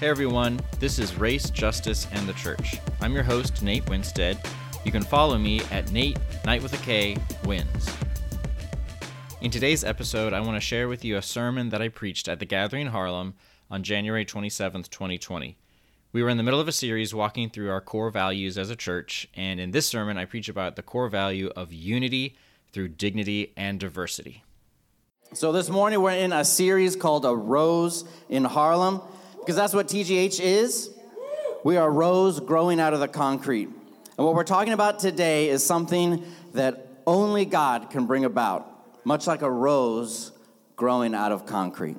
Hey everyone, this is Race, Justice, and the Church. I'm your host, Nate Winstead. You can follow me at Nate, Night with a K, Wins. In today's episode, I want to share with you a sermon that I preached at the Gathering in Harlem on January 27th, 2020. We were in the middle of a series walking through our core values as a church, and in this sermon, I preach about the core value of unity through dignity and diversity. So, this morning we're in a series called A Rose in Harlem because that's what TGH is. We are rose growing out of the concrete. And what we're talking about today is something that only God can bring about, much like a rose growing out of concrete.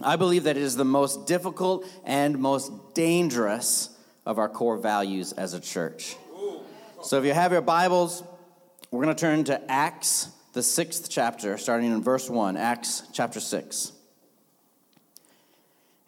I believe that it is the most difficult and most dangerous of our core values as a church. So if you have your Bibles, we're going to turn to Acts, the sixth chapter, starting in verse 1. Acts chapter 6.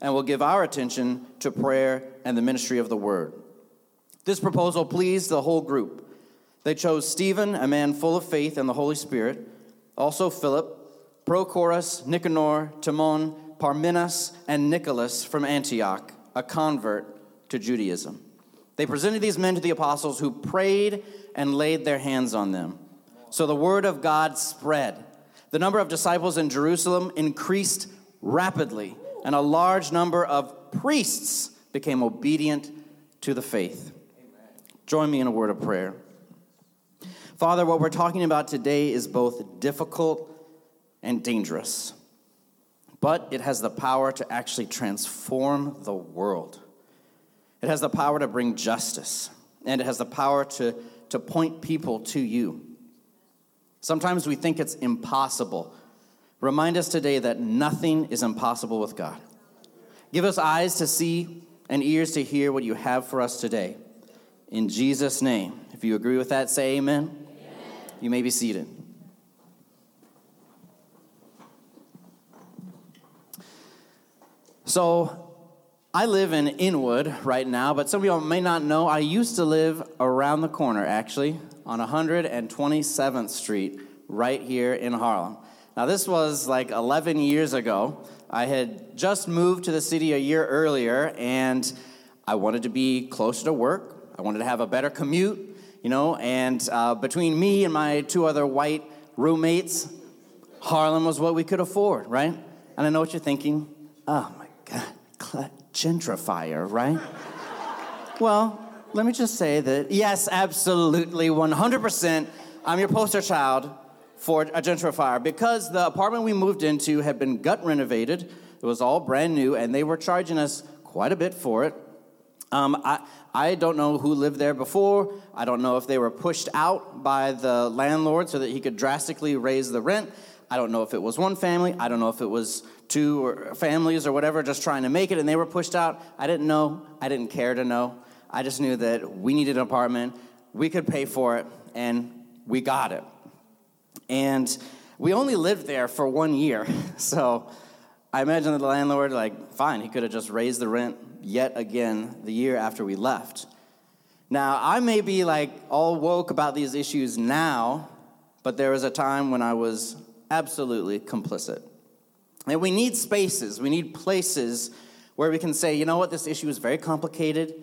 and will give our attention to prayer and the ministry of the word. This proposal pleased the whole group. They chose Stephen, a man full of faith and the Holy Spirit, also Philip, Prochorus, Nicanor, Timon, Parmenas, and Nicholas from Antioch, a convert to Judaism. They presented these men to the apostles who prayed and laid their hands on them. So the word of God spread. The number of disciples in Jerusalem increased rapidly and a large number of priests became obedient to the faith. Amen. Join me in a word of prayer. Father, what we're talking about today is both difficult and dangerous, but it has the power to actually transform the world. It has the power to bring justice, and it has the power to, to point people to you. Sometimes we think it's impossible Remind us today that nothing is impossible with God. Give us eyes to see and ears to hear what you have for us today. In Jesus' name. If you agree with that, say amen. amen. You may be seated. So, I live in Inwood right now, but some of y'all may not know I used to live around the corner, actually, on 127th Street, right here in Harlem. Now, this was like 11 years ago. I had just moved to the city a year earlier, and I wanted to be closer to work. I wanted to have a better commute, you know, and uh, between me and my two other white roommates, Harlem was what we could afford, right? And I know what you're thinking. Oh my God, gentrifier, right? well, let me just say that yes, absolutely, 100%. I'm your poster child for a gentrifier because the apartment we moved into had been gut renovated. It was all brand new, and they were charging us quite a bit for it. Um, I, I don't know who lived there before. I don't know if they were pushed out by the landlord so that he could drastically raise the rent. I don't know if it was one family. I don't know if it was two families or whatever just trying to make it and they were pushed out. I didn't know. I didn't care to know. I just knew that we needed an apartment. We could pay for it and we got it. And we only lived there for one year. So I imagine that the landlord, like, fine, he could have just raised the rent yet again the year after we left. Now, I may be like all woke about these issues now, but there was a time when I was absolutely complicit. And we need spaces, we need places where we can say, you know what, this issue is very complicated,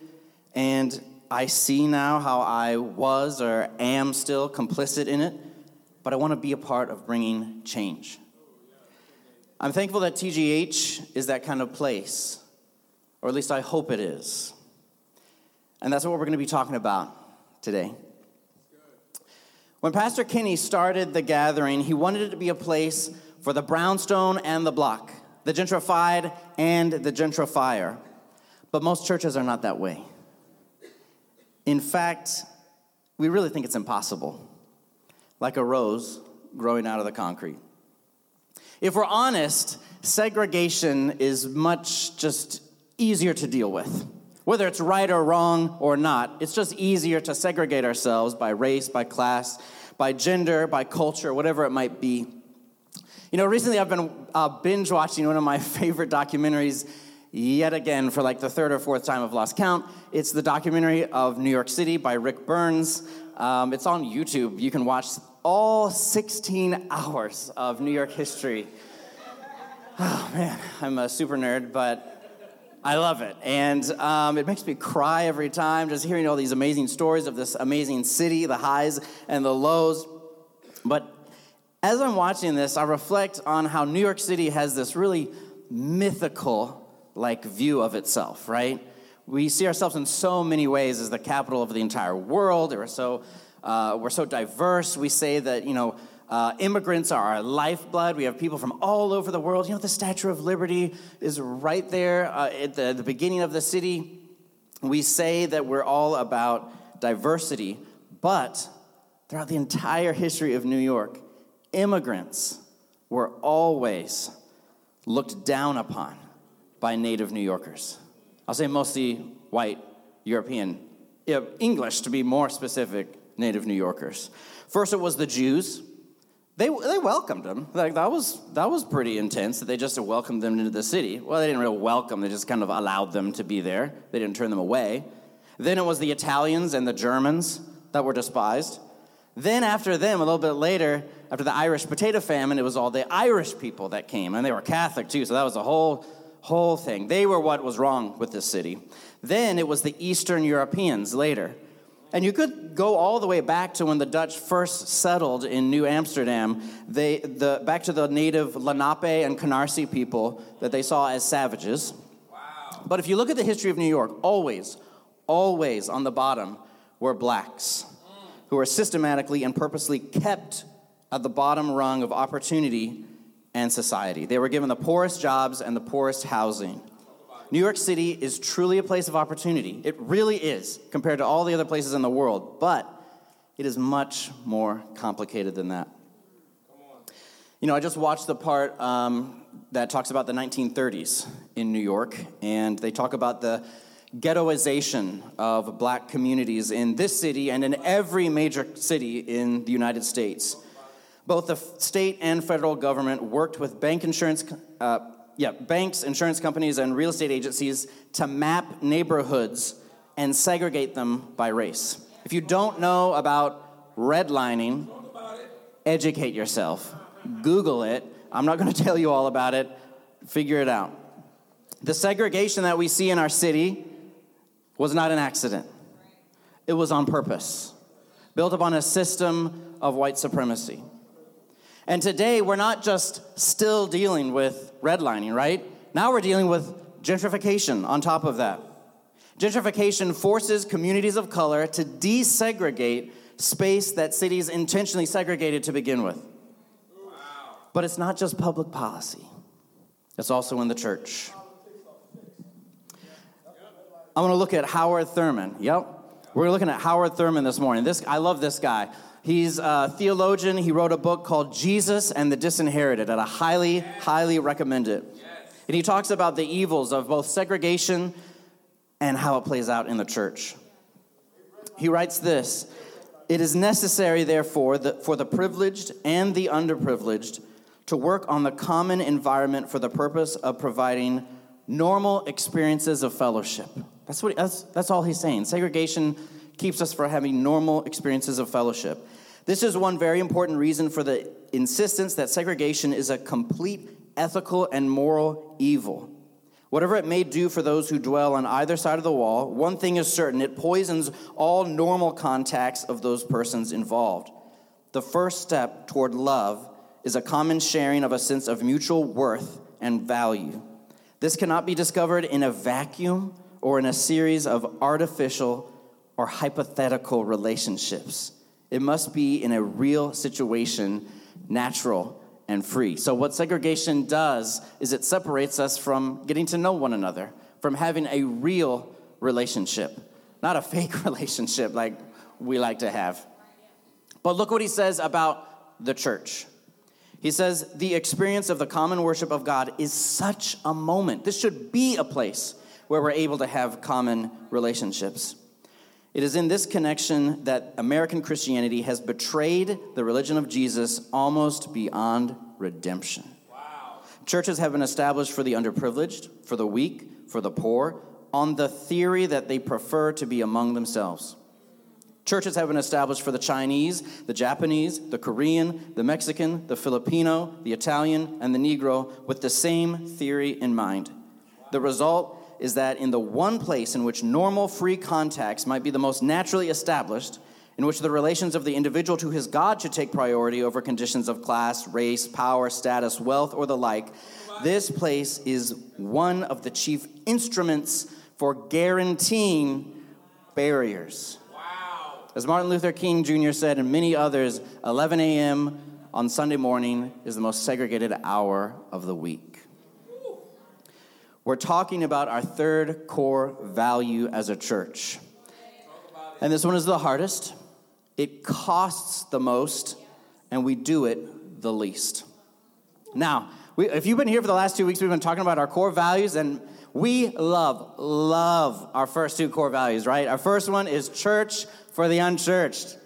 and I see now how I was or am still complicit in it but I want to be a part of bringing change. I'm thankful that TGH is that kind of place, or at least I hope it is. And that's what we're going to be talking about today. When Pastor Kinney started the gathering, he wanted it to be a place for the brownstone and the block, the gentrified and the gentrifier. But most churches are not that way. In fact, we really think it's impossible like a rose growing out of the concrete. If we're honest, segregation is much just easier to deal with. Whether it's right or wrong or not, it's just easier to segregate ourselves by race, by class, by gender, by culture, whatever it might be. You know, recently I've been uh, binge watching one of my favorite documentaries yet again for like the third or fourth time I've lost count. It's the documentary of New York City by Ric Burns. Um, it's on YouTube. You can watch all 16 hours of New York history. Oh man, I'm a super nerd, but I love it. And um, it makes me cry every time just hearing all these amazing stories of this amazing city, the highs and the lows. But as I'm watching this, I reflect on how New York City has this really mythical like view of itself, right? We see ourselves in so many ways as the capital of the entire world. We're so, uh, we're so diverse. We say that, you know, uh, immigrants are our lifeblood. We have people from all over the world. You know, the Statue of Liberty is right there uh, at the, the beginning of the city. We say that we're all about diversity, but throughout the entire history of New York, immigrants were always looked down upon by native New Yorkers. I'll say mostly white European, English to be more specific, native New Yorkers. First, it was the Jews. They, they welcomed them. Like that was that was pretty intense that they just welcomed them into the city. Well, they didn't really welcome; they just kind of allowed them to be there. They didn't turn them away. Then it was the Italians and the Germans that were despised. Then after them, a little bit later, after the Irish potato famine, it was all the Irish people that came, and they were Catholic too. So that was a whole whole thing. They were what was wrong with this city. Then it was the Eastern Europeans later. And you could go all the way back to when the Dutch first settled in New Amsterdam, they, the, back to the native Lenape and Canarsie people that they saw as savages. Wow. But if you look at the history of New York, always, always on the bottom were blacks mm. who were systematically and purposely kept at the bottom rung of opportunity and society. They were given the poorest jobs and the poorest housing. New York City is truly a place of opportunity. It really is, compared to all the other places in the world, but it is much more complicated than that. You know, I just watched the part um, that talks about the 1930s in New York, and they talk about the ghettoization of black communities in this city and in every major city in the United States. Both the state and federal government worked with bank insurance, uh, yeah, banks, insurance companies, and real estate agencies to map neighborhoods and segregate them by race. If you don't know about redlining, educate yourself. Google it. I'm not going to tell you all about it. Figure it out. The segregation that we see in our city was not an accident, it was on purpose, built upon a system of white supremacy. And today, we're not just still dealing with redlining, right? Now we're dealing with gentrification on top of that. Gentrification forces communities of color to desegregate space that cities intentionally segregated to begin with. Wow. But it's not just public policy, it's also in the church. I want to look at Howard Thurman. Yep. We're looking at Howard Thurman this morning. This I love this guy. He's a theologian. He wrote a book called Jesus and the Disinherited, and I highly, highly recommend it. And he talks about the evils of both segregation and how it plays out in the church. He writes this It is necessary, therefore, for the privileged and the underprivileged to work on the common environment for the purpose of providing normal experiences of fellowship. That's, what, that's, that's all he's saying. Segregation keeps us from having normal experiences of fellowship. This is one very important reason for the insistence that segregation is a complete ethical and moral evil. Whatever it may do for those who dwell on either side of the wall, one thing is certain it poisons all normal contacts of those persons involved. The first step toward love is a common sharing of a sense of mutual worth and value. This cannot be discovered in a vacuum or in a series of artificial or hypothetical relationships. It must be in a real situation, natural and free. So, what segregation does is it separates us from getting to know one another, from having a real relationship, not a fake relationship like we like to have. But look what he says about the church. He says, the experience of the common worship of God is such a moment. This should be a place where we're able to have common relationships. It is in this connection that American Christianity has betrayed the religion of Jesus almost beyond redemption. Wow. Churches have been established for the underprivileged, for the weak, for the poor, on the theory that they prefer to be among themselves. Churches have been established for the Chinese, the Japanese, the Korean, the Mexican, the Filipino, the Italian, and the Negro with the same theory in mind. The result is that in the one place in which normal free contacts might be the most naturally established, in which the relations of the individual to his God should take priority over conditions of class, race, power, status, wealth, or the like, this place is one of the chief instruments for guaranteeing barriers. Wow. As Martin Luther King Jr. said, and many others, 11 a.m. on Sunday morning is the most segregated hour of the week. We're talking about our third core value as a church. And this one is the hardest. It costs the most, and we do it the least. Now, we, if you've been here for the last two weeks, we've been talking about our core values, and we love, love our first two core values, right? Our first one is church for the unchurched.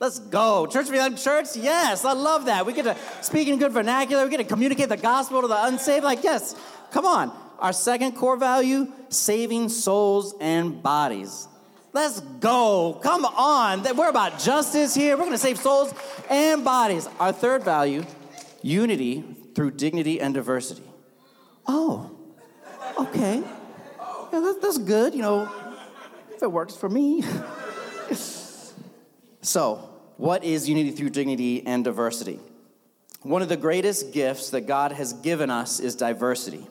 Let's go. Church for the unchurched? Yes, I love that. We get to speak in good vernacular. We get to communicate the gospel to the unsaved. Like, yes, come on. Our second core value saving souls and bodies. Let's go. Come on. We're about justice here. We're going to save souls and bodies. Our third value unity through dignity and diversity. Oh, okay. Yeah, that's, that's good, you know, if it works for me. so, what is unity through dignity and diversity? One of the greatest gifts that God has given us is diversity.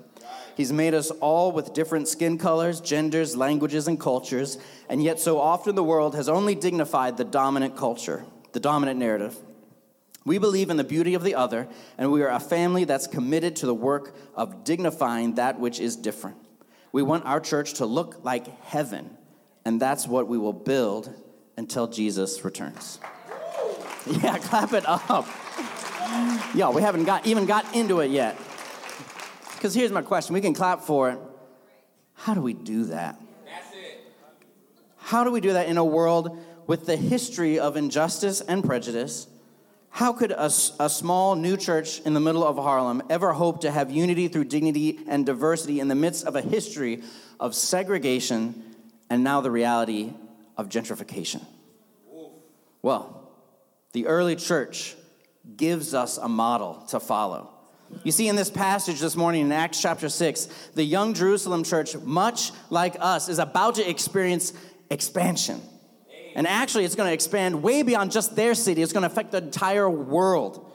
He's made us all with different skin colors, genders, languages, and cultures, and yet so often the world has only dignified the dominant culture, the dominant narrative. We believe in the beauty of the other, and we are a family that's committed to the work of dignifying that which is different. We want our church to look like heaven, and that's what we will build until Jesus returns. Yeah, clap it up. Yo, we haven't got even got into it yet. Because here's my question we can clap for it. How do we do that? How do we do that in a world with the history of injustice and prejudice? How could a, a small new church in the middle of Harlem ever hope to have unity through dignity and diversity in the midst of a history of segregation and now the reality of gentrification? Well, the early church gives us a model to follow. You see, in this passage this morning in Acts chapter 6, the young Jerusalem church, much like us, is about to experience expansion. And actually, it's going to expand way beyond just their city, it's going to affect the entire world.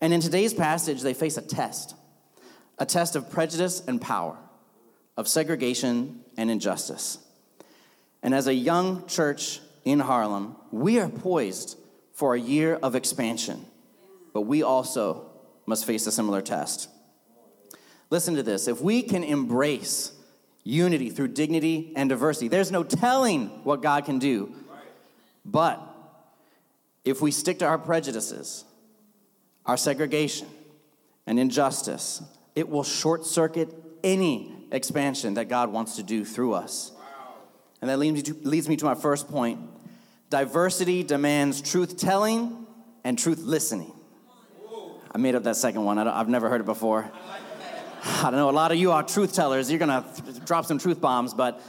And in today's passage, they face a test a test of prejudice and power, of segregation and injustice. And as a young church in Harlem, we are poised for a year of expansion, but we also must face a similar test. Listen to this if we can embrace unity through dignity and diversity, there's no telling what God can do. But if we stick to our prejudices, our segregation, and injustice, it will short circuit any expansion that God wants to do through us. And that leads me, to, leads me to my first point. Diversity demands truth telling and truth listening. I made up that second one. I have never heard it before. I don't know. A lot of you are truth tellers. You're going to drop some truth bombs, but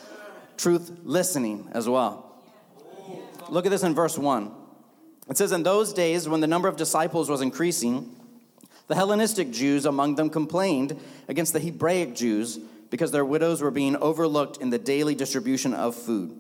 truth listening as well. Look at this in verse 1. It says, In those days, when the number of disciples was increasing, the Hellenistic Jews among them complained against the Hebraic Jews because their widows were being overlooked in the daily distribution of food.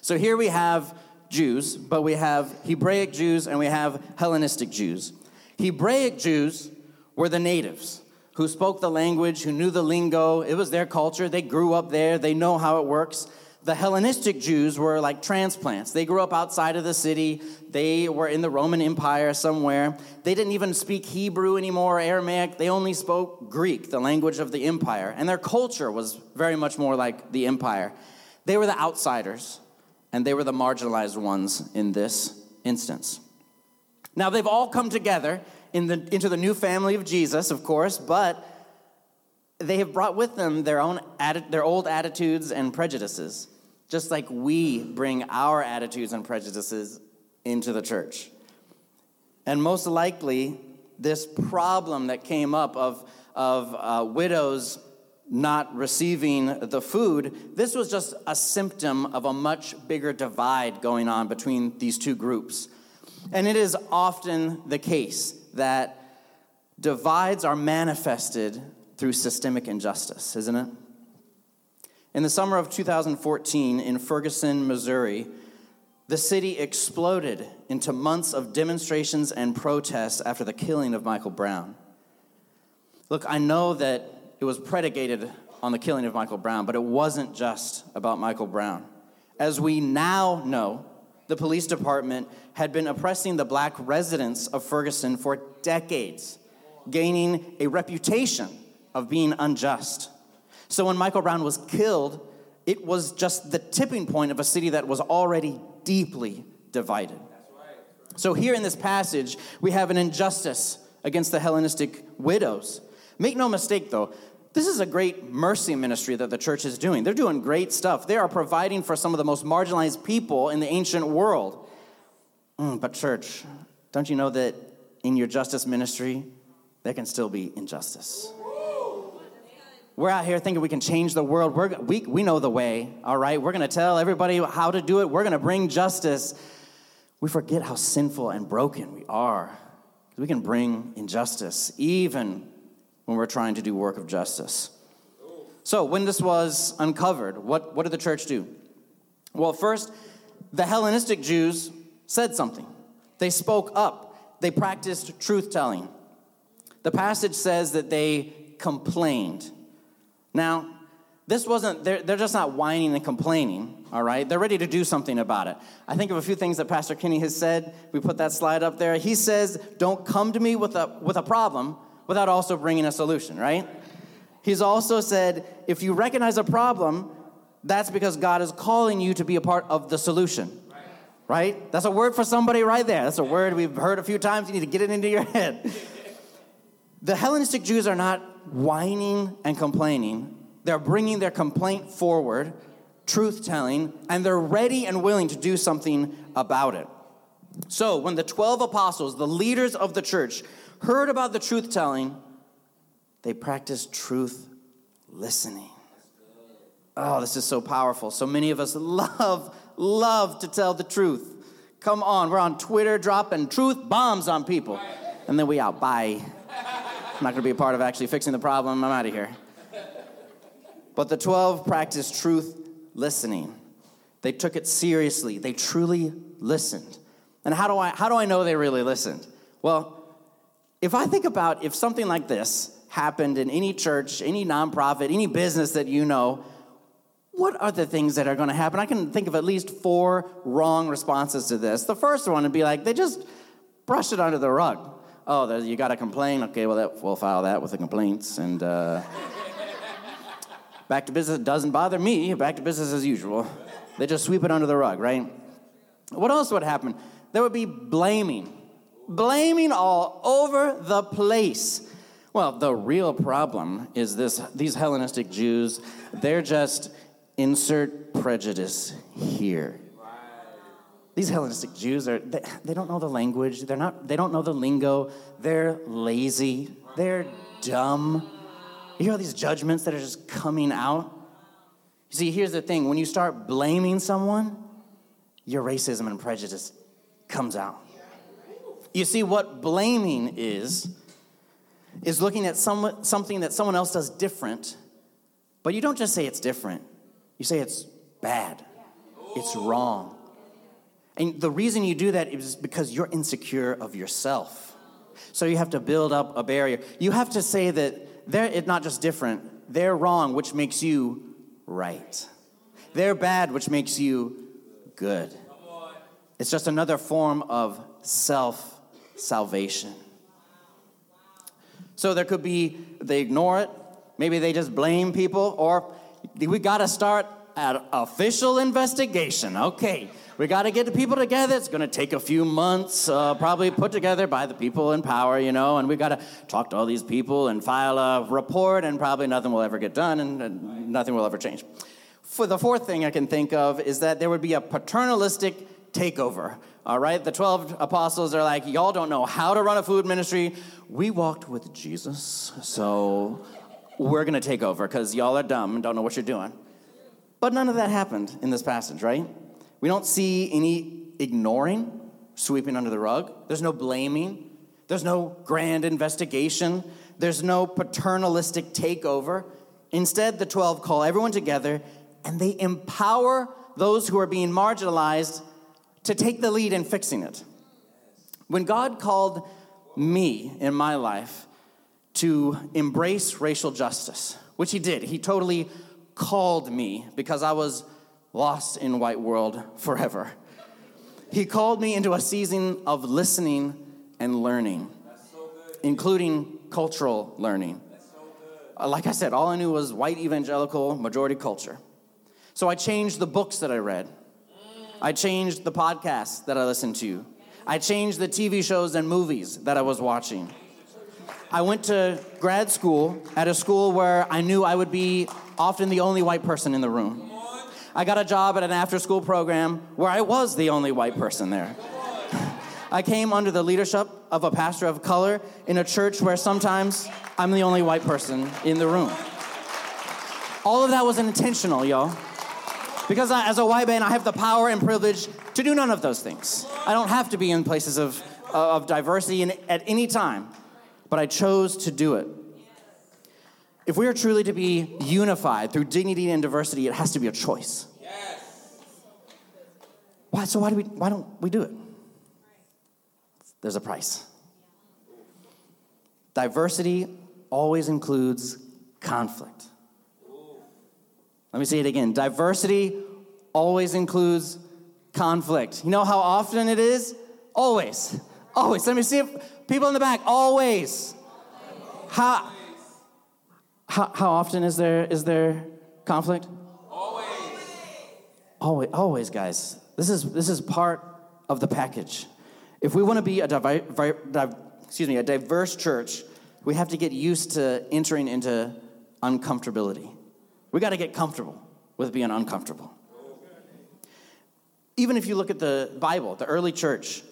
So here we have Jews, but we have Hebraic Jews and we have Hellenistic Jews. Hebraic Jews were the natives who spoke the language, who knew the lingo. It was their culture. They grew up there, they know how it works. The Hellenistic Jews were like transplants. They grew up outside of the city. They were in the Roman Empire somewhere. They didn't even speak Hebrew anymore, Aramaic. They only spoke Greek, the language of the empire. And their culture was very much more like the empire. They were the outsiders, and they were the marginalized ones in this instance. Now, they've all come together in the, into the new family of Jesus, of course, but they have brought with them their own their old attitudes and prejudices, just like we bring our attitudes and prejudices into the church. And most likely, this problem that came up of, of uh, widows not receiving the food, this was just a symptom of a much bigger divide going on between these two groups. And it is often the case that divides are manifested through systemic injustice, isn't it? In the summer of 2014 in Ferguson, Missouri, the city exploded into months of demonstrations and protests after the killing of Michael Brown. Look, I know that it was predicated on the killing of Michael Brown, but it wasn't just about Michael Brown. As we now know, the police department had been oppressing the black residents of Ferguson for decades, gaining a reputation of being unjust. So when Michael Brown was killed, it was just the tipping point of a city that was already deeply divided. So here in this passage, we have an injustice against the Hellenistic widows. Make no mistake, though, this is a great mercy ministry that the church is doing. They're doing great stuff. They are providing for some of the most marginalized people in the ancient world. Mm, but, church, don't you know that in your justice ministry, there can still be injustice? We're out here thinking we can change the world. We're, we, we know the way, all right? We're going to tell everybody how to do it. We're going to bring justice. We forget how sinful and broken we are. We can bring injustice, even when we're trying to do work of justice. So, when this was uncovered, what, what did the church do? Well, first, the Hellenistic Jews said something. They spoke up, they practiced truth telling. The passage says that they complained. Now, this wasn't, they're, they're just not whining and complaining, all right? They're ready to do something about it. I think of a few things that Pastor Kenny has said. We put that slide up there. He says, Don't come to me with a, with a problem, without also bringing a solution, right? He's also said if you recognize a problem, that's because God is calling you to be a part of the solution. Right? That's a word for somebody right there. That's a word we've heard a few times. You need to get it into your head. The Hellenistic Jews are not whining and complaining, they're bringing their complaint forward, truth telling, and they're ready and willing to do something about it. So, when the 12 apostles, the leaders of the church, heard about the truth telling, they practiced truth listening. Oh, this is so powerful. So many of us love, love to tell the truth. Come on, we're on Twitter dropping truth bombs on people. And then we out, bye. I'm not gonna be a part of actually fixing the problem. I'm out of here. But the 12 practiced truth listening. They took it seriously. They truly listened. And how do I how do I know they really listened? Well, if I think about if something like this happened in any church, any nonprofit, any business that you know, what are the things that are going to happen? I can think of at least four wrong responses to this. The first one would be like, they just brush it under the rug. Oh, you got a complaint? Okay, well, that, we'll file that with the complaints. And uh, back to business doesn't bother me. Back to business as usual. They just sweep it under the rug, right? What else would happen? There would be blaming blaming all over the place. Well, the real problem is this these Hellenistic Jews, they're just insert prejudice here. These Hellenistic Jews are they, they don't know the language, they're not they don't know the lingo, they're lazy, they're dumb. You hear all these judgments that are just coming out? You see, here's the thing when you start blaming someone, your racism and prejudice comes out. You see, what blaming is, is looking at some, something that someone else does different, but you don't just say it's different, you say it's bad, it's wrong. And the reason you do that is because you're insecure of yourself. So you have to build up a barrier. You have to say that they're not just different, they're wrong, which makes you right. They're bad, which makes you good. It's just another form of self salvation. So there could be they ignore it, maybe they just blame people, or we got to start An official investigation. Okay. We got to get the people together. It's going to take a few months, uh, probably put together by the people in power, you know, and we got to talk to all these people and file a report, and probably nothing will ever get done and, and nothing will ever change. For the fourth thing I can think of is that there would be a paternalistic takeover. All right, the 12 apostles are like, y'all don't know how to run a food ministry. We walked with Jesus, so we're gonna take over because y'all are dumb and don't know what you're doing. But none of that happened in this passage, right? We don't see any ignoring, sweeping under the rug. There's no blaming. There's no grand investigation. There's no paternalistic takeover. Instead, the 12 call everyone together and they empower those who are being marginalized to take the lead in fixing it. When God called me in my life to embrace racial justice, which He did, He totally called me because I was lost in white world forever. He called me into a season of listening and learning, including cultural learning. Like I said, all I knew was white evangelical majority culture. So I changed the books that I read. I changed the podcasts that I listened to. I changed the TV shows and movies that I was watching. I went to grad school at a school where I knew I would be often the only white person in the room. I got a job at an after school program where I was the only white person there. I came under the leadership of a pastor of color in a church where sometimes I'm the only white person in the room. All of that was intentional, y'all. Because I, as a white man, I have the power and privilege to do none of those things. I don't have to be in places of, uh, of diversity in, at any time, but I chose to do it. If we are truly to be unified through dignity and diversity, it has to be a choice. Why? So why do we? Why don't we do it? There's a price. Diversity always includes conflict. Let me say it again. Diversity always includes conflict. You know how often it is? Always. Always. Let me see if people in the back, always. How, how, how often is there is there conflict? Always. Always, always, guys. This is this is part of the package. If we want to be a divi- di- excuse me, a diverse church, we have to get used to entering into uncomfortability. We got to get comfortable with being uncomfortable. Even if you look at the Bible, the early church,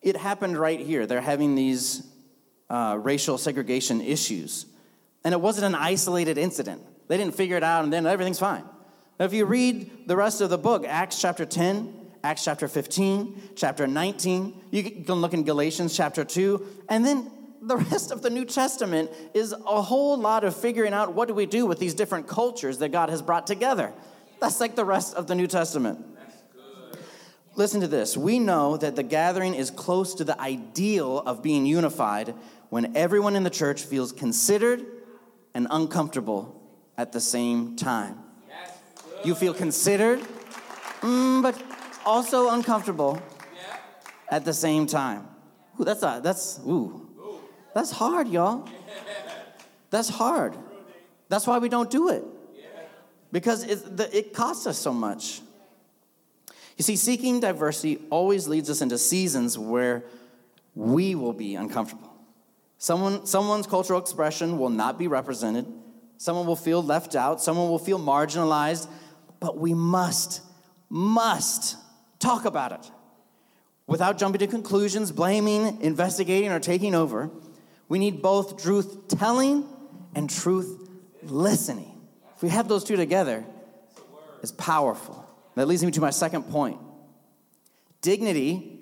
it happened right here. They're having these uh, racial segregation issues. And it wasn't an isolated incident. They didn't figure it out and then everything's fine. Now, if you read the rest of the book, Acts chapter 10, Acts chapter 15, chapter 19, you can look in Galatians chapter 2, and then the rest of the New Testament is a whole lot of figuring out what do we do with these different cultures that God has brought together. That's like the rest of the New Testament. Listen to this. We know that the gathering is close to the ideal of being unified when everyone in the church feels considered and uncomfortable at the same time. You feel considered, mm, but also uncomfortable at the same time. Ooh, that's a, that's ooh, that's hard, y'all. That's hard. That's why we don't do it. Because it, the, it costs us so much. You see, seeking diversity always leads us into seasons where we will be uncomfortable. Someone, someone's cultural expression will not be represented. Someone will feel left out. Someone will feel marginalized. But we must, must talk about it without jumping to conclusions, blaming, investigating, or taking over. We need both truth telling and truth listening. If we have those two together, it's powerful. That leads me to my second point. Dignity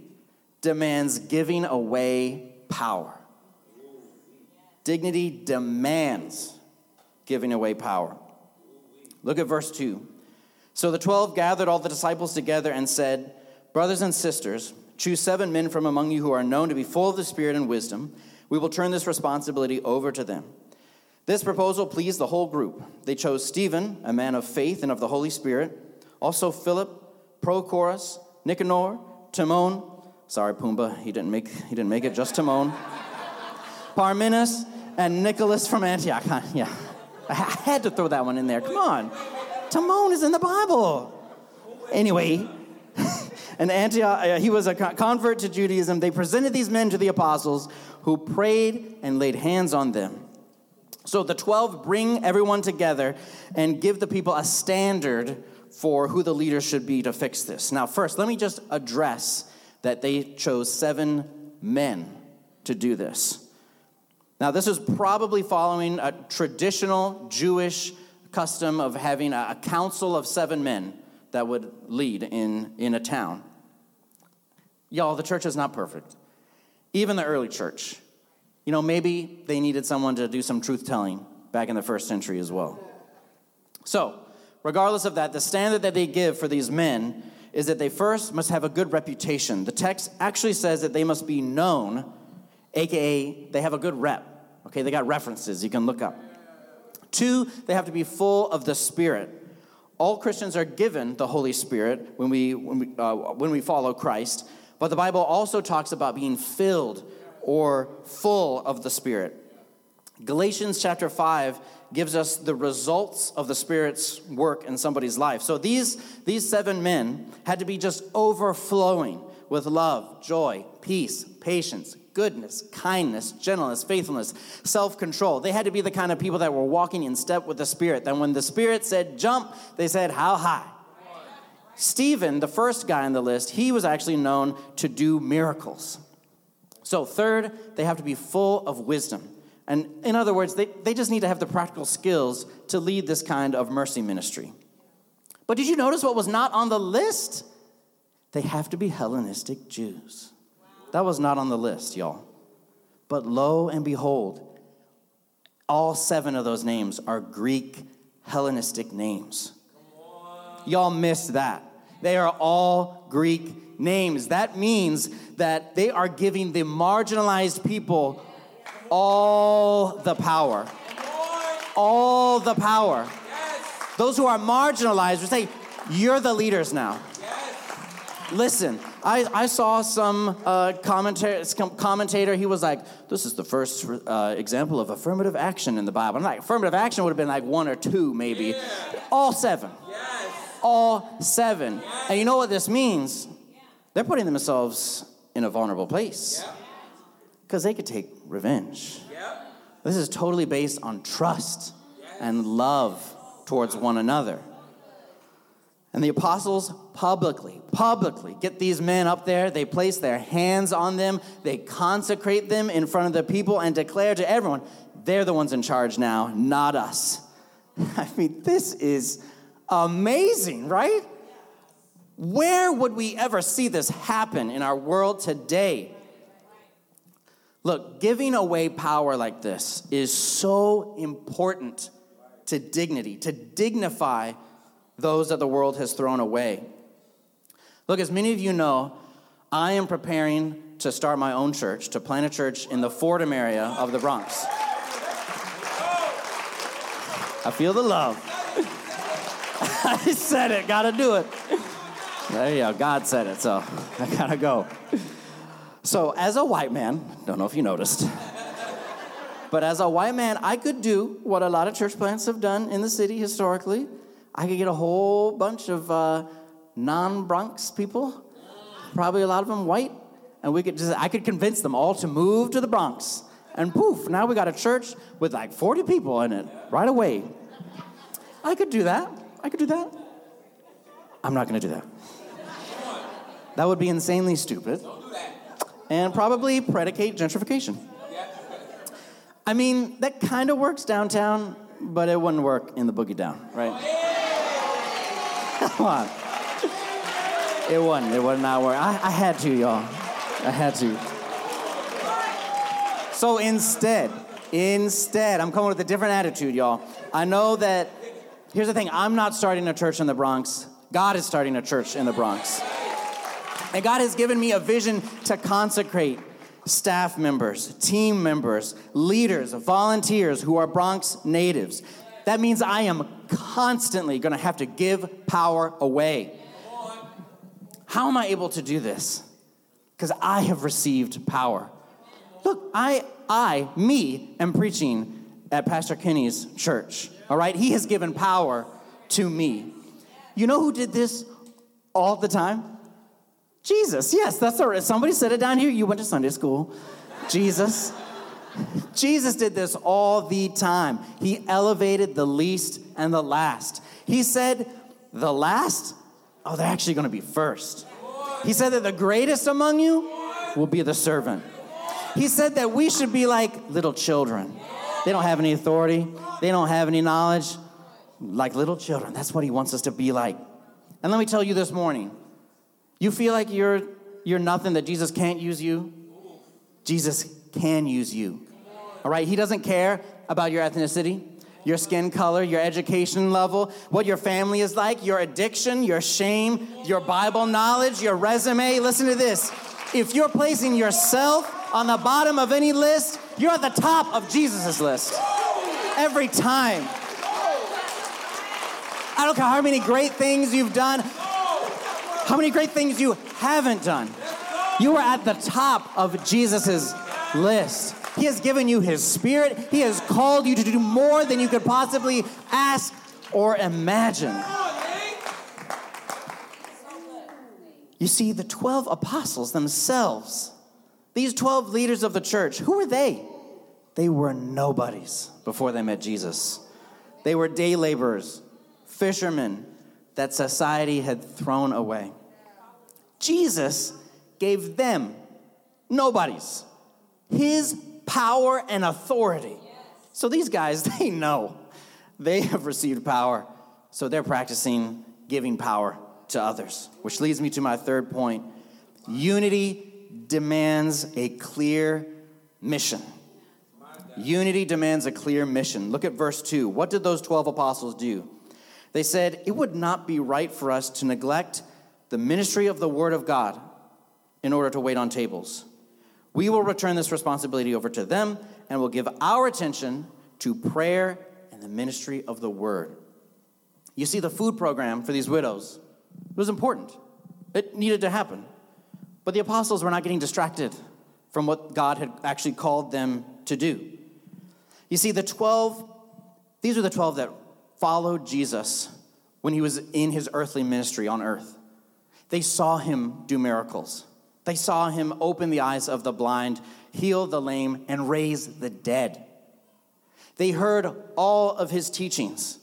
demands giving away power. Dignity demands giving away power. Look at verse 2. So the 12 gathered all the disciples together and said, Brothers and sisters, choose seven men from among you who are known to be full of the Spirit and wisdom we will turn this responsibility over to them. This proposal pleased the whole group. They chose Stephen, a man of faith and of the Holy Spirit, also Philip, Prochorus, Nicanor, Timon. Sorry, Pumbaa, he didn't make he didn't make it. Just Timon, Parmenas, and Nicholas from Antioch. Yeah, I had to throw that one in there. Come on, Timon is in the Bible. Anyway, and Antioch, uh, he was a convert to Judaism. They presented these men to the apostles who prayed and laid hands on them. So the 12 bring everyone together and give the people a standard for who the leader should be to fix this. Now, first, let me just address that they chose seven men to do this. Now, this is probably following a traditional Jewish custom of having a council of seven men that would lead in, in a town. Y'all, the church is not perfect. Even the early church. You know, maybe they needed someone to do some truth telling back in the first century as well. So, regardless of that, the standard that they give for these men is that they first must have a good reputation. The text actually says that they must be known, aka they have a good rep. Okay, they got references you can look up. Two, they have to be full of the Spirit. All Christians are given the Holy Spirit when we, when we, uh, when we follow Christ, but the Bible also talks about being filled or full of the Spirit. Galatians chapter 5 gives us the results of the Spirit's work in somebody's life. So these, these seven men had to be just overflowing with love, joy, peace, patience, goodness, kindness, gentleness, faithfulness, self control. They had to be the kind of people that were walking in step with the Spirit. Then when the Spirit said jump, they said, How high? Stephen, the first guy on the list, he was actually known to do miracles. So, third, they have to be full of wisdom. And in other words, they, they just need to have the practical skills to lead this kind of mercy ministry. But did you notice what was not on the list? They have to be Hellenistic Jews. That was not on the list, y'all. But lo and behold, all seven of those names are Greek Hellenistic names. Y'all missed that. They are all Greek names. That means that they are giving the marginalized people all the power. All the power. Those who are marginalized would say, You're the leaders now. Listen, I, I saw some uh, commentator, commentator, he was like, this is the first uh, example of affirmative action in the Bible. I'm like, affirmative action would have been like one or two, maybe. Yeah. All seven. Yes. All seven. Yes. And you know what this means? They're putting themselves in a vulnerable place because they could take revenge. This is totally based on trust and love towards one another. And the apostles publicly, publicly get these men up there. They place their hands on them. They consecrate them in front of the people and declare to everyone, they're the ones in charge now, not us. I mean, this is amazing, right? Where would we ever see this happen in our world today? Look, giving away power like this is so important to dignity, to dignify those that the world has thrown away. Look, as many of you know, I am preparing to start my own church, to plant a church in the Fordham area of the Bronx. I feel the love. I said it, gotta do it. There you go, God said it, so I gotta go. So, as a white man, don't know if you noticed, but as a white man, I could do what a lot of church plants have done in the city historically. I could get a whole bunch of uh, non Bronx people, probably a lot of them white, and we could just, I could convince them all to move to the Bronx. And poof, now we got a church with like 40 people in it right away. I could do that. I could do that. I'm not gonna do that. That would be insanely stupid and probably predicate gentrification. I mean, that kind of works downtown, but it wouldn't work in the boogie down, right? Come on. It wasn't. It was not work. I, I had to, y'all. I had to. So instead, instead, I'm coming with a different attitude, y'all. I know that, here's the thing I'm not starting a church in the Bronx. God is starting a church in the Bronx. And God has given me a vision to consecrate staff members, team members, leaders, volunteers who are Bronx natives. That means I am constantly going to have to give power away. How am I able to do this? Because I have received power. Look, I, I, me, am preaching at Pastor Kenny's church. All right, he has given power to me. You know who did this all the time? Jesus. Yes, that's all right. Somebody said it down here. You went to Sunday school. Jesus. Jesus did this all the time. He elevated the least and the last. He said, The last, oh, they're actually going to be first. He said that the greatest among you will be the servant. He said that we should be like little children. They don't have any authority, they don't have any knowledge. Like little children. That's what he wants us to be like. And let me tell you this morning you feel like you're, you're nothing, that Jesus can't use you? Jesus can use you. All right? He doesn't care about your ethnicity, your skin color, your education level, what your family is like, your addiction, your shame, your Bible knowledge, your resume. Listen to this. If you're placing yourself on the bottom of any list, you're at the top of Jesus' list. Every time. I don't care how many great things you've done, how many great things you haven't done. You are at the top of Jesus' list. He has given you His Spirit. He has called you to do more than you could possibly ask or imagine. You see, the 12 apostles themselves, these 12 leaders of the church, who were they? They were nobodies before they met Jesus. They were day laborers, fishermen that society had thrown away. Jesus gave them, nobodies, his power and authority. So these guys, they know they have received power, so they're practicing giving power to others. Which leads me to my third point unity demands a clear mission. Unity demands a clear mission. Look at verse 2. What did those 12 apostles do? They said, It would not be right for us to neglect the ministry of the Word of God in order to wait on tables. We will return this responsibility over to them and will give our attention to prayer and the ministry of the Word. You see, the food program for these widows was important, it needed to happen. But the apostles were not getting distracted from what God had actually called them to do. You see, the 12, these are the 12 that followed Jesus when he was in his earthly ministry on earth. They saw him do miracles. They saw him open the eyes of the blind, heal the lame, and raise the dead. They heard all of his teachings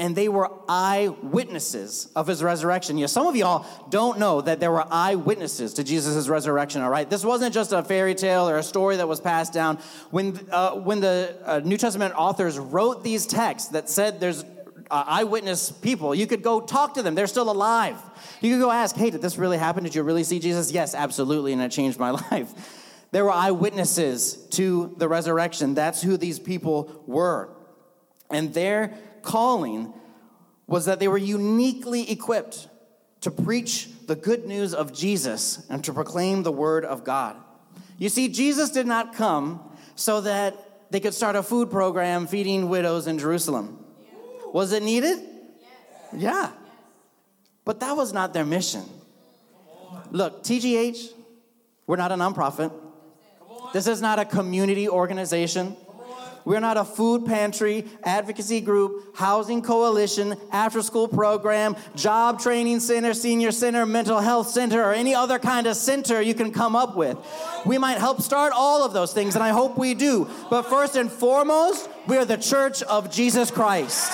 and they were eyewitnesses of his resurrection. Yeah, some of y'all don't know that there were eyewitnesses to Jesus' resurrection, all right? This wasn't just a fairy tale or a story that was passed down. When, uh, when the uh, New Testament authors wrote these texts that said there's uh, eyewitness people, you could go talk to them, they're still alive. You could go ask, hey, did this really happen? Did you really see Jesus? Yes, absolutely, and it changed my life. There were eyewitnesses to the resurrection. That's who these people were. And their calling was that they were uniquely equipped to preach the good news of Jesus and to proclaim the word of God. You see, Jesus did not come so that they could start a food program feeding widows in Jerusalem. Was it needed? Yes. Yeah. But that was not their mission. Look, TGH, we're not a nonprofit. This is not a community organization. We're not a food pantry, advocacy group, housing coalition, after school program, job training center, senior center, mental health center, or any other kind of center you can come up with. We might help start all of those things, and I hope we do. But first and foremost, we are the church of Jesus Christ.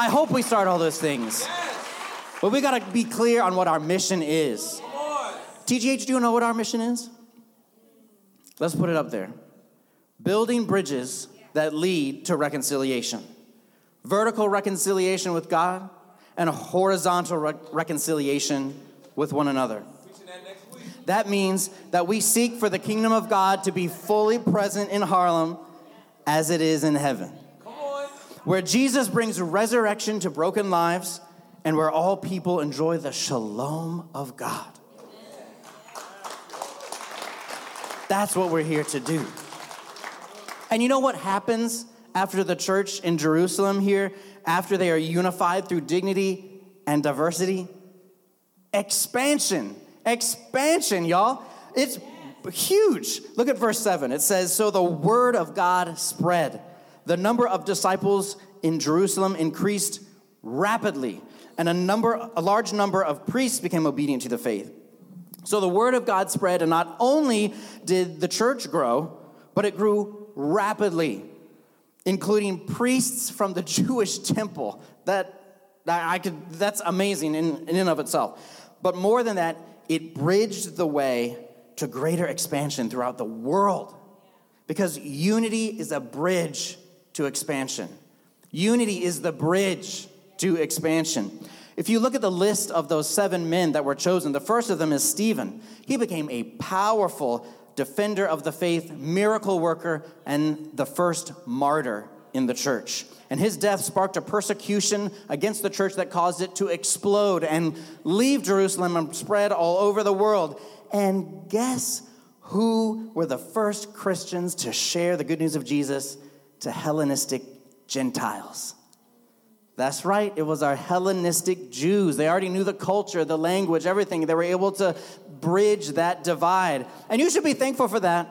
I hope we start all those things. But we got to be clear on what our mission is. TGH, do you know what our mission is? Let's put it up there. Building bridges that lead to reconciliation. Vertical reconciliation with God and a horizontal re- reconciliation with one another. That means that we seek for the kingdom of God to be fully present in Harlem as it is in heaven. Where Jesus brings resurrection to broken lives and where all people enjoy the shalom of God. That's what we're here to do. And you know what happens after the church in Jerusalem here, after they are unified through dignity and diversity? Expansion. Expansion, y'all. It's huge. Look at verse 7. It says, So the word of God spread. The number of disciples in Jerusalem increased rapidly, and a number a large number of priests became obedient to the faith. So the word of God spread, and not only did the church grow, but it grew rapidly, including priests from the Jewish temple. That I could that's amazing in, in and of itself. But more than that, it bridged the way to greater expansion throughout the world. Because unity is a bridge to expansion. Unity is the bridge to expansion. If you look at the list of those seven men that were chosen, the first of them is Stephen. He became a powerful defender of the faith, miracle worker, and the first martyr in the church. And his death sparked a persecution against the church that caused it to explode and leave Jerusalem and spread all over the world. And guess who were the first Christians to share the good news of Jesus to Hellenistic Gentiles? That's right, it was our Hellenistic Jews. They already knew the culture, the language, everything. They were able to bridge that divide. And you should be thankful for that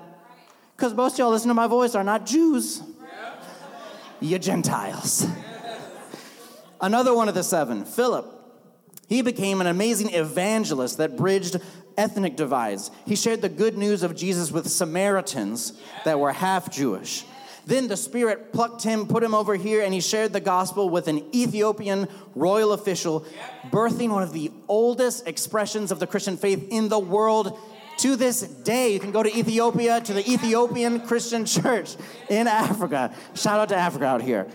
because most y'all listen to my voice are not Jews, you Gentiles. Another one of the seven, Philip. He became an amazing evangelist that bridged ethnic divides. He shared the good news of Jesus with Samaritans that were half Jewish. Then the Spirit plucked him, put him over here, and he shared the gospel with an Ethiopian royal official, birthing one of the oldest expressions of the Christian faith in the world to this day. You can go to Ethiopia, to the Ethiopian Christian Church in Africa. Shout out to Africa out here.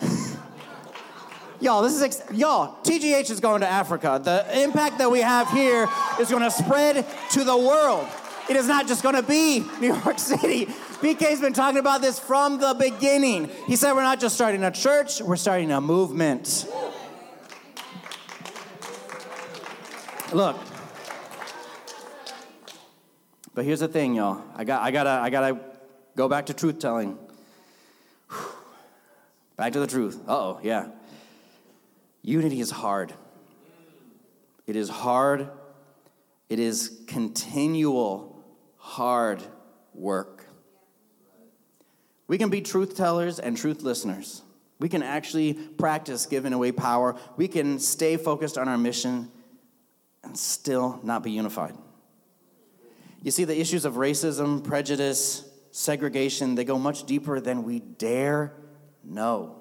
Y'all, this is ex- y'all. TGH is going to Africa. The impact that we have here is going to spread to the world. It is not just going to be New York City. BK's been talking about this from the beginning. He said we're not just starting a church, we're starting a movement. Look. But here's the thing, y'all. I got I got to I got to go back to truth telling. Back to the truth. Uh-oh, yeah. Unity is hard. It is hard. It is continual hard work. We can be truth tellers and truth listeners. We can actually practice giving away power. We can stay focused on our mission and still not be unified. You see, the issues of racism, prejudice, segregation, they go much deeper than we dare know.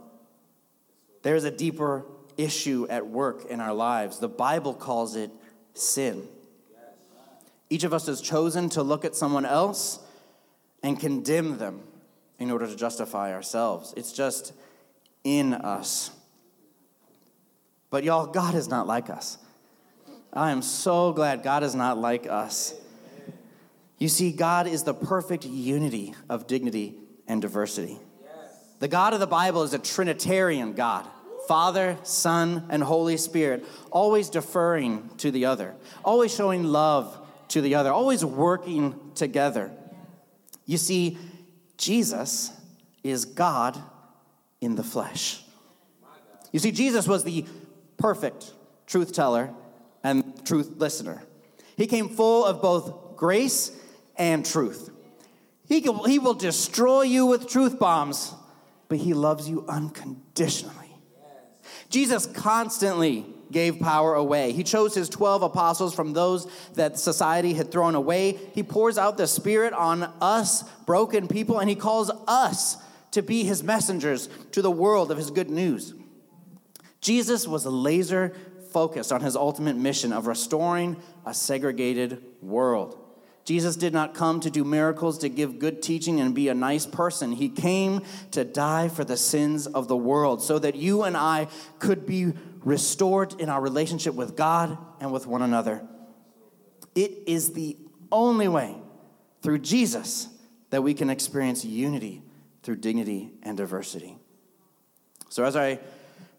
There's a deeper issue at work in our lives. The Bible calls it sin. Each of us has chosen to look at someone else and condemn them in order to justify ourselves. It's just in us. But y'all, God is not like us. I am so glad God is not like us. You see, God is the perfect unity of dignity and diversity. The God of the Bible is a Trinitarian God. Father, Son, and Holy Spirit, always deferring to the other, always showing love to the other, always working together. You see, Jesus is God in the flesh. You see, Jesus was the perfect truth teller and truth listener. He came full of both grace and truth. He, can, he will destroy you with truth bombs, but he loves you unconditionally. Jesus constantly gave power away. He chose his 12 apostles from those that society had thrown away. He pours out the Spirit on us, broken people, and he calls us to be his messengers to the world of his good news. Jesus was laser focused on his ultimate mission of restoring a segregated world. Jesus did not come to do miracles, to give good teaching, and be a nice person. He came to die for the sins of the world so that you and I could be restored in our relationship with God and with one another. It is the only way through Jesus that we can experience unity through dignity and diversity. So, as I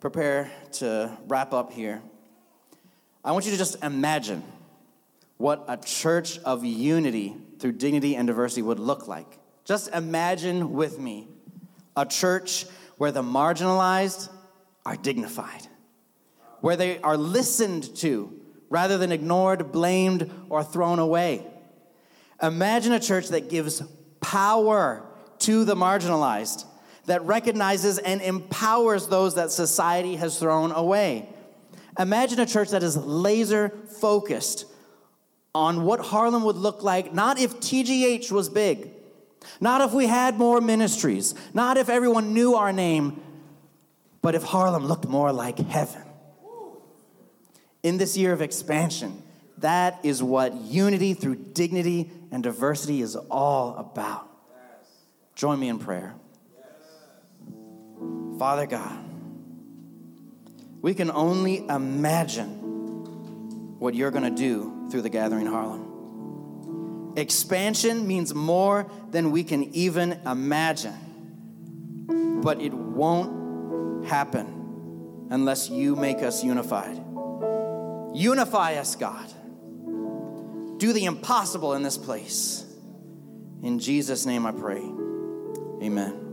prepare to wrap up here, I want you to just imagine what a church of unity through dignity and diversity would look like. Just imagine with me a church where the marginalized are dignified, where they are listened to rather than ignored, blamed, or thrown away. Imagine a church that gives power to the marginalized, that recognizes and empowers those that society has thrown away. Imagine a church that is laser focused on what Harlem would look like, not if TGH was big, not if we had more ministries, not if everyone knew our name, but if Harlem looked more like heaven. In this year of expansion, that is what unity through dignity and diversity is all about. Join me in prayer. Father God, we can only imagine what you're going to do through the Gathering Harlem. Expansion means more than we can even imagine, but it won't happen unless you make us unified. Unify us, God. Do the impossible in this place. In Jesus' name I pray. Amen.